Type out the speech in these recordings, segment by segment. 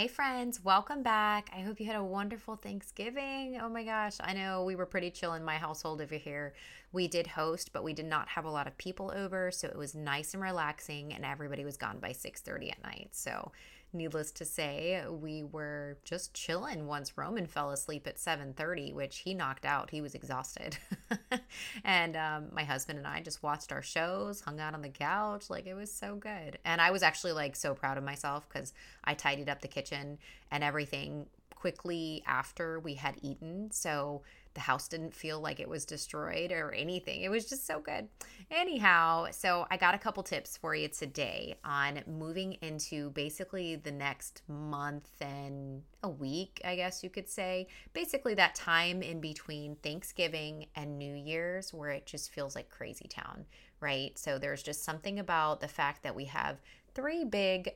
Hey, friends, welcome back. I hope you had a wonderful Thanksgiving. Oh my gosh, I know we were pretty chill in my household over here. We did host, but we did not have a lot of people over, so it was nice and relaxing, and everybody was gone by 6:30 at night. So needless to say, we were just chilling once Roman fell asleep at 7:30, which he knocked out. He was exhausted. and um, my husband and I just watched our shows, hung out on the couch. Like it was so good. And I was actually like so proud of myself because I tidied up the kitchen and everything quickly after we had eaten. So the house didn't feel like it was destroyed or anything. It was just so good. Anyhow, so I got a couple tips for you today on moving into basically the next month and a week, I guess you could say. Basically, that time in between Thanksgiving and New Year's where it just feels like crazy town, right? So there's just something about the fact that we have three big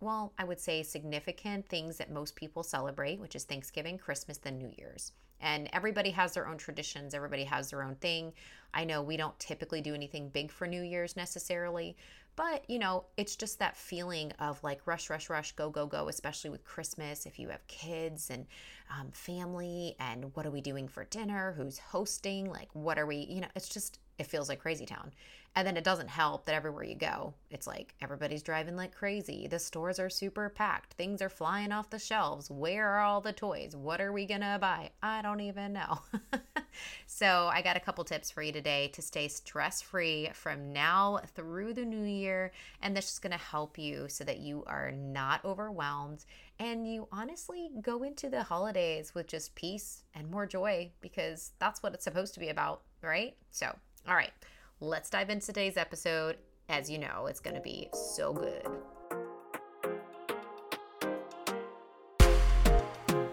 well, I would say significant things that most people celebrate, which is Thanksgiving, Christmas, then New Year's. And everybody has their own traditions, everybody has their own thing. I know we don't typically do anything big for New Year's necessarily, but you know, it's just that feeling of like rush, rush, rush, go, go, go, especially with Christmas. If you have kids and um, family, and what are we doing for dinner? Who's hosting? Like, what are we, you know, it's just, it feels like crazy town. And then it doesn't help that everywhere you go, it's like everybody's driving like crazy. The stores are super packed. Things are flying off the shelves. Where are all the toys? What are we going to buy? I don't even know. so, I got a couple tips for you today to stay stress free from now through the new year. And that's just going to help you so that you are not overwhelmed and you honestly go into the holidays with just peace and more joy because that's what it's supposed to be about, right? So, all right. Let's dive into today's episode. As you know, it's going to be so good.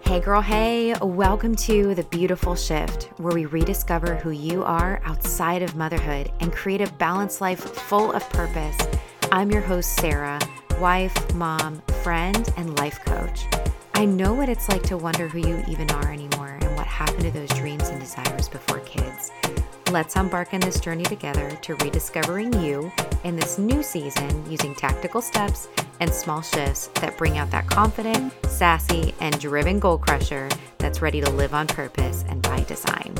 Hey, girl, hey, welcome to The Beautiful Shift, where we rediscover who you are outside of motherhood and create a balanced life full of purpose. I'm your host, Sarah, wife, mom, friend, and life coach. I know what it's like to wonder who you even are anymore and what happened to those dreams and desires before kids. Let's embark on this journey together to rediscovering you in this new season using tactical steps and small shifts that bring out that confident, sassy, and driven goal crusher that's ready to live on purpose and by design.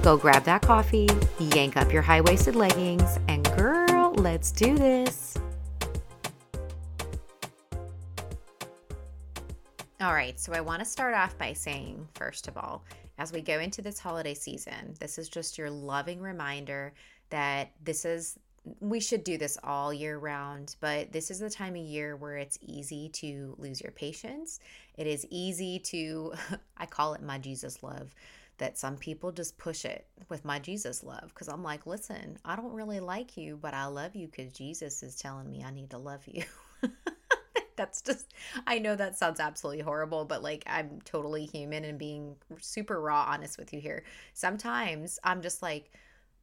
Go grab that coffee, yank up your high waisted leggings, and girl, let's do this. All right, so I want to start off by saying, first of all, as we go into this holiday season, this is just your loving reminder that this is, we should do this all year round, but this is the time of year where it's easy to lose your patience. It is easy to, I call it my Jesus love that some people just push it with my Jesus love because I'm like, listen, I don't really like you, but I love you because Jesus is telling me I need to love you. that's just I know that sounds absolutely horrible, but like I'm totally human and being super raw honest with you here. Sometimes I'm just like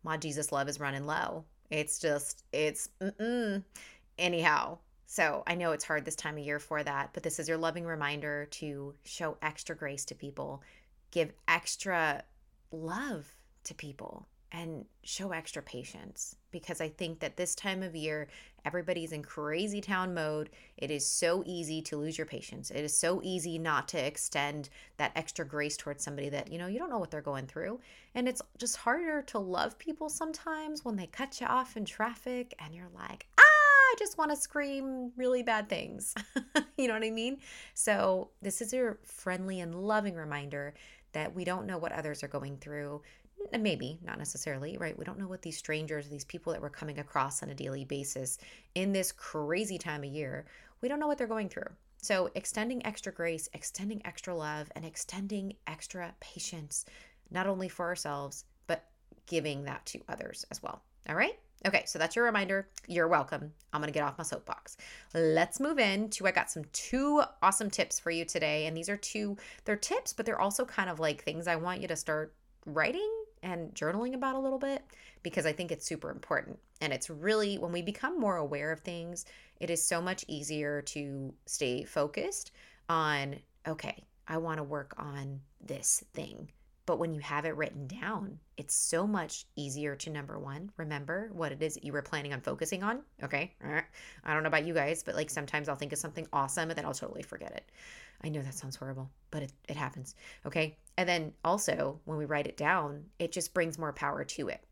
my Jesus love is running low. It's just it's mm-mm. anyhow. So I know it's hard this time of year for that, but this is your loving reminder to show extra grace to people, give extra love to people and show extra patience because I think that this time of year, everybody's in crazy town mode. It is so easy to lose your patience. It is so easy not to extend that extra grace towards somebody that, you know, you don't know what they're going through. And it's just harder to love people sometimes when they cut you off in traffic and you're like, ah, I just want to scream really bad things. you know what I mean? So, this is your friendly and loving reminder that we don't know what others are going through Uh, maybe not necessarily right we don't know what these strangers these people that we're coming across on a daily basis in this crazy time of year we don't know what they're going through so extending extra grace extending extra love and extending extra patience not only for ourselves but giving that to others as well all right Okay, so that's your reminder. You're welcome. I'm going to get off my soapbox. Let's move in to I got some two awesome tips for you today and these are two they're tips but they're also kind of like things I want you to start writing and journaling about a little bit because I think it's super important. And it's really, when we become more aware of things, it is so much easier to stay focused on, okay, I want to work on this thing But when you have it written down, it's so much easier to number one, remember what it is that you were planning on focusing on. Okay. I don't know about you guys, but like sometimes I'll think of something awesome and then I'll totally forget it. I know that sounds horrible, but it, it happens. Okay. And then also, when we write it down, it just brings more power to it.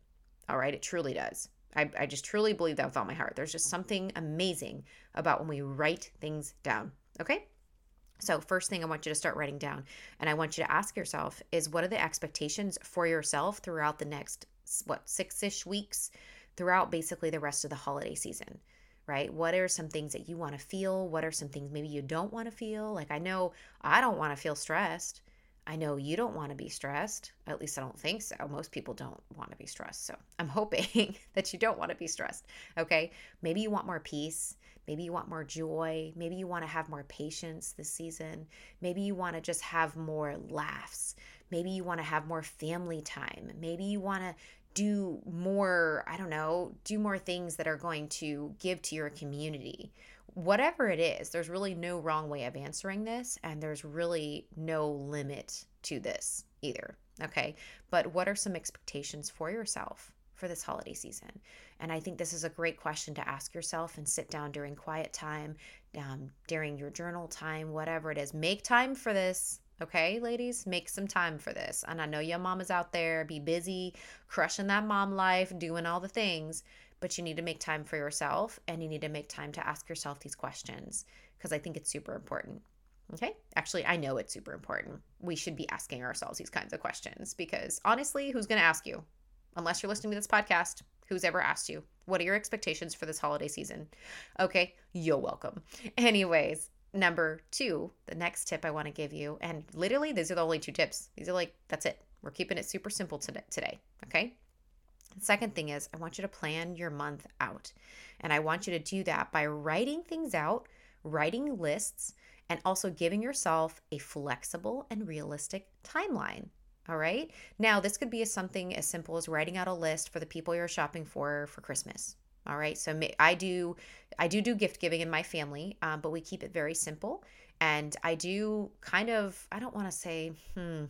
All right. It truly does. I, I just truly believe that with all my heart. There's just something amazing about when we write things down. Okay. So, first thing I want you to start writing down, and I want you to ask yourself is what are the expectations for yourself throughout the next, what, six ish weeks, throughout basically the rest of the holiday season? right? What are some things that you want to feel? What are some things maybe you don't want to feel? Like, I know I don't want to feel stressed. I know you don't want to be stressed. At least I don't think so. Most people don't want to be stressed. So I'm hoping that you don't want to be stressed. Okay. Maybe you want more peace. Maybe you want more joy. Maybe you want to have more patience this season. Maybe you want to just have more laughs. Maybe you want to have more family time. Maybe you want to do more, I don't know, do more things that are going to give to your community. Whatever it is, there's really no wrong way of answering this, and there's really no limit to this either. Okay. But what are some expectations for yourself? for this holiday season? And I think this is a great question to ask yourself and sit down during quiet time, um, during your journal time, whatever it is. Make time for this. Okay, ladies, make some time for this. And I know your mama's out there, be busy, crushing that mom life, doing all the things, but you need to make time for yourself and you need to make time to ask yourself these questions because I think it's super important. Okay, actually, I know it's super important. We should be asking ourselves these kinds of questions because honestly, who's going to ask you? Unless you're listening to this podcast, who's ever asked you? What are your expectations for this holiday season? Okay, you're welcome. Anyways, number two, the next tip I want to give you, and literally these are the only two tips. These are like, that's it. We're keeping it super simple today. Okay. The second thing is, I want you to plan your month out. And I want you to do that by writing things out, writing lists, and also giving yourself a flexible and realistic timeline. All right. Now, this could be something as simple as writing out a list for the people you're shopping for for Christmas. All right. So I do, I do do gift giving in my family, um, but we keep it very simple. And I do kind of, I don't want to say, hmm,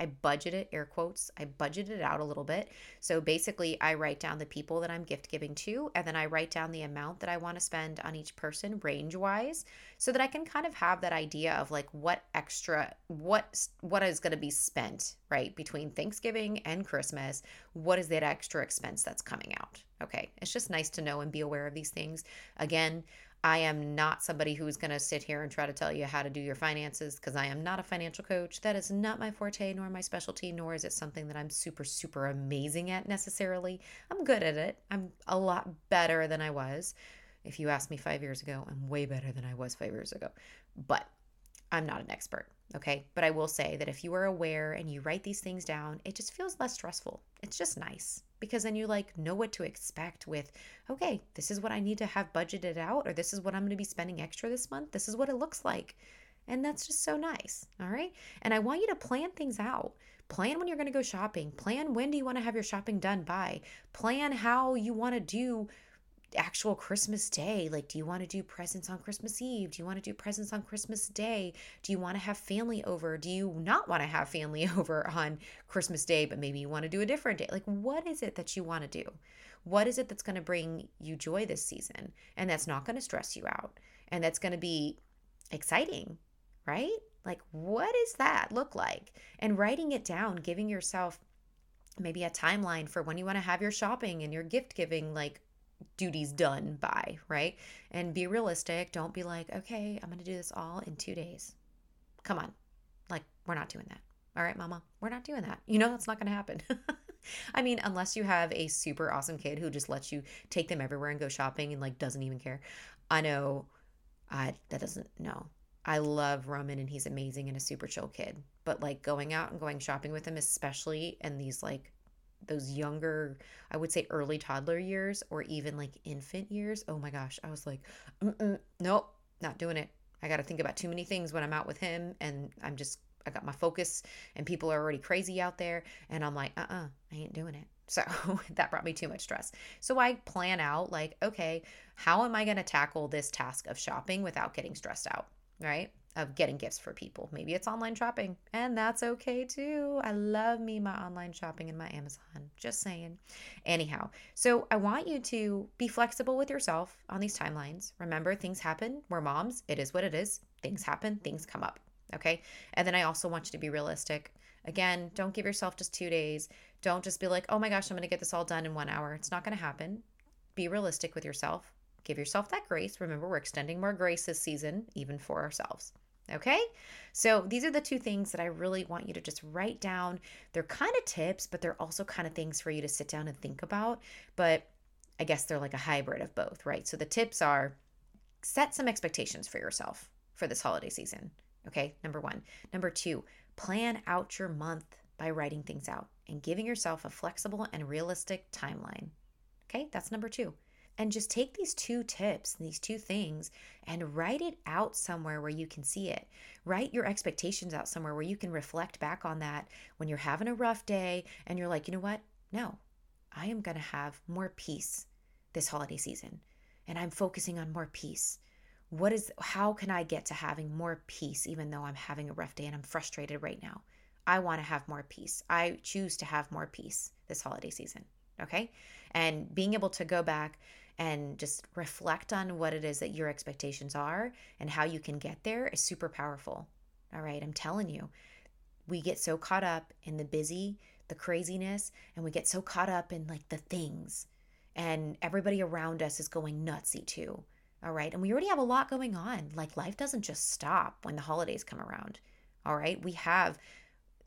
I budget it, air quotes, I budget it out a little bit. So basically, I write down the people that I'm gift giving to, and then I write down the amount that I want to spend on each person range wise, so that I can kind of have that idea of like what extra, what what is going to be spent right between Thanksgiving and Christmas. What is that extra expense that's coming out? Okay, it's just nice to know and be aware of these things. Again, I am not somebody who's going to sit here and try to tell you how to do your finances because I am not a financial coach. That is not my forte nor my specialty, nor is it something that I'm super, super amazing at necessarily. I'm good at it. I'm a lot better than I was. If you asked me five years ago, I'm way better than I was five years ago. But I'm not an expert. Okay. But I will say that if you are aware and you write these things down, it just feels less stressful. It's just nice because then you like know what to expect with, okay, this is what I need to have budgeted out, or this is what I'm going to be spending extra this month. This is what it looks like. And that's just so nice. All right. And I want you to plan things out. Plan when you're going to go shopping. Plan when do you want to have your shopping done by. Plan how you want to do actual Christmas Day? Like, do you want to do presents on Christmas Eve? Do you want to do presents on Christmas Day? Do you want to have family over? Do you not want to have family over on Christmas Day, but maybe you want to do a different day? Like, what is it that you want to do? What is it that's going to bring you joy this season? And that's not going to stress you out. And that's going to be exciting, right? Like, what does that look like? And writing it down, giving yourself maybe a timeline for when you want to have your shopping and your gift giving like duties done by, right? And be realistic. Don't be like, okay, I'm going to do this all in two days. Come on. Like, we're not doing that. All right, mama, we're not doing that. You know, that's not going to happen. I mean, unless you have a super awesome kid who just lets you take them everywhere and go shopping and like doesn't even care. I know I that doesn't no. I love Roman and he's amazing and a super chill kid. But like going out and going shopping with him, especially in these like those younger, I would say early toddler years or even like infant years. Oh my gosh, I was like, nope, not doing it. I got to think about too many things when I'm out with him, and I'm just, I got my focus, and people are already crazy out there, and I'm like, uh uh-uh, uh I ain't doing it. So that brought me too much stress. So I plan out, like, okay, how am I going to tackle this task of shopping without getting stressed out? Right. Of getting gifts for people. Maybe it's online shopping, and that's okay too. I love me my online shopping and my Amazon. Just saying. Anyhow, so I want you to be flexible with yourself on these timelines. Remember, things happen. We're moms. It is what it is. Things happen, things come up. Okay. And then I also want you to be realistic. Again, don't give yourself just two days. Don't just be like, oh my gosh, I'm going to get this all done in one hour. It's not going to happen. Be realistic with yourself. Give yourself that grace. Remember, we're extending more grace this season, even for ourselves. Okay. So these are the two things that I really want you to just write down. They're kind of tips, but they're also kind of things for you to sit down and think about. But I guess they're like a hybrid of both, right? So the tips are set some expectations for yourself for this holiday season. Okay. Number one. Number two, plan out your month by writing things out and giving yourself a flexible and realistic timeline. Okay. That's number two. And just take these two tips, and these two things, and write it out somewhere where you can see it. Write your expectations out somewhere where you can reflect back on that when you're having a rough day and you're like, you know what? No, I am going to have more peace this holiday season. And I'm focusing on more peace. What is, how can I get to having more peace even though I'm having a rough day and I'm frustrated right now? I want to have more peace. I choose to have more peace this holiday season. Okay. And being able to go back and just reflect on what it is that your expectations are and how you can get there is super powerful. All right, I'm telling you, we get so caught up in the busy, the craziness, and we get so caught up in like the things, and everybody around us is going nutsy too. All right, and we already have a lot going on. Like life doesn't just stop when the holidays come around. All right, we have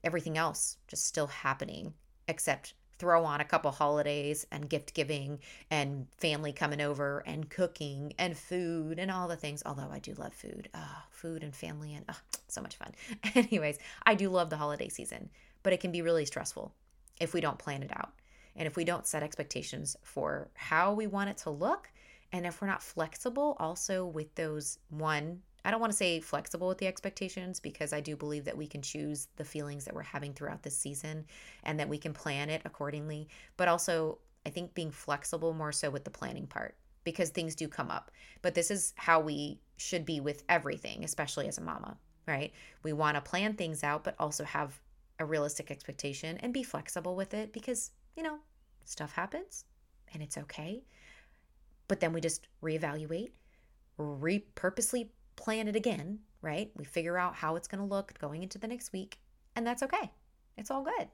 everything else just still happening, except throw on a couple holidays and gift giving and family coming over and cooking and food and all the things. Although I do love food, oh, food and family and oh, so much fun. Anyways, I do love the holiday season, but it can be really stressful if we don't plan it out and if we don't set expectations for how we want it to look and if we're not flexible also with those one I don't want to say flexible with the expectations because I do believe that we can choose the feelings that we're having throughout this season and that we can plan it accordingly. But also, I think being flexible more so with the planning part because things do come up. But this is how we should be with everything, especially as a mama, right? We want to plan things out, but also have a realistic expectation and be flexible with it because, you know, stuff happens and it's okay. But then we just reevaluate, re purposely plan it again, right? We figure out how it's going to look going into the next week, and that's okay. It's all good.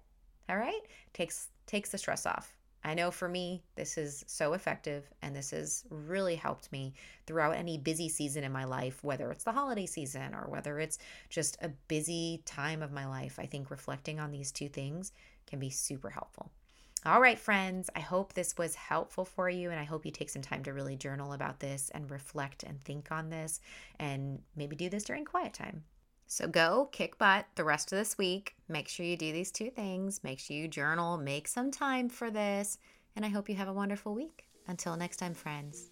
All right? Takes takes the stress off. I know for me, this is so effective and this has really helped me throughout any busy season in my life, whether it's the holiday season or whether it's just a busy time of my life. I think reflecting on these two things can be super helpful. All right, friends, I hope this was helpful for you, and I hope you take some time to really journal about this and reflect and think on this, and maybe do this during quiet time. So go kick butt the rest of this week. Make sure you do these two things. Make sure you journal, make some time for this, and I hope you have a wonderful week. Until next time, friends.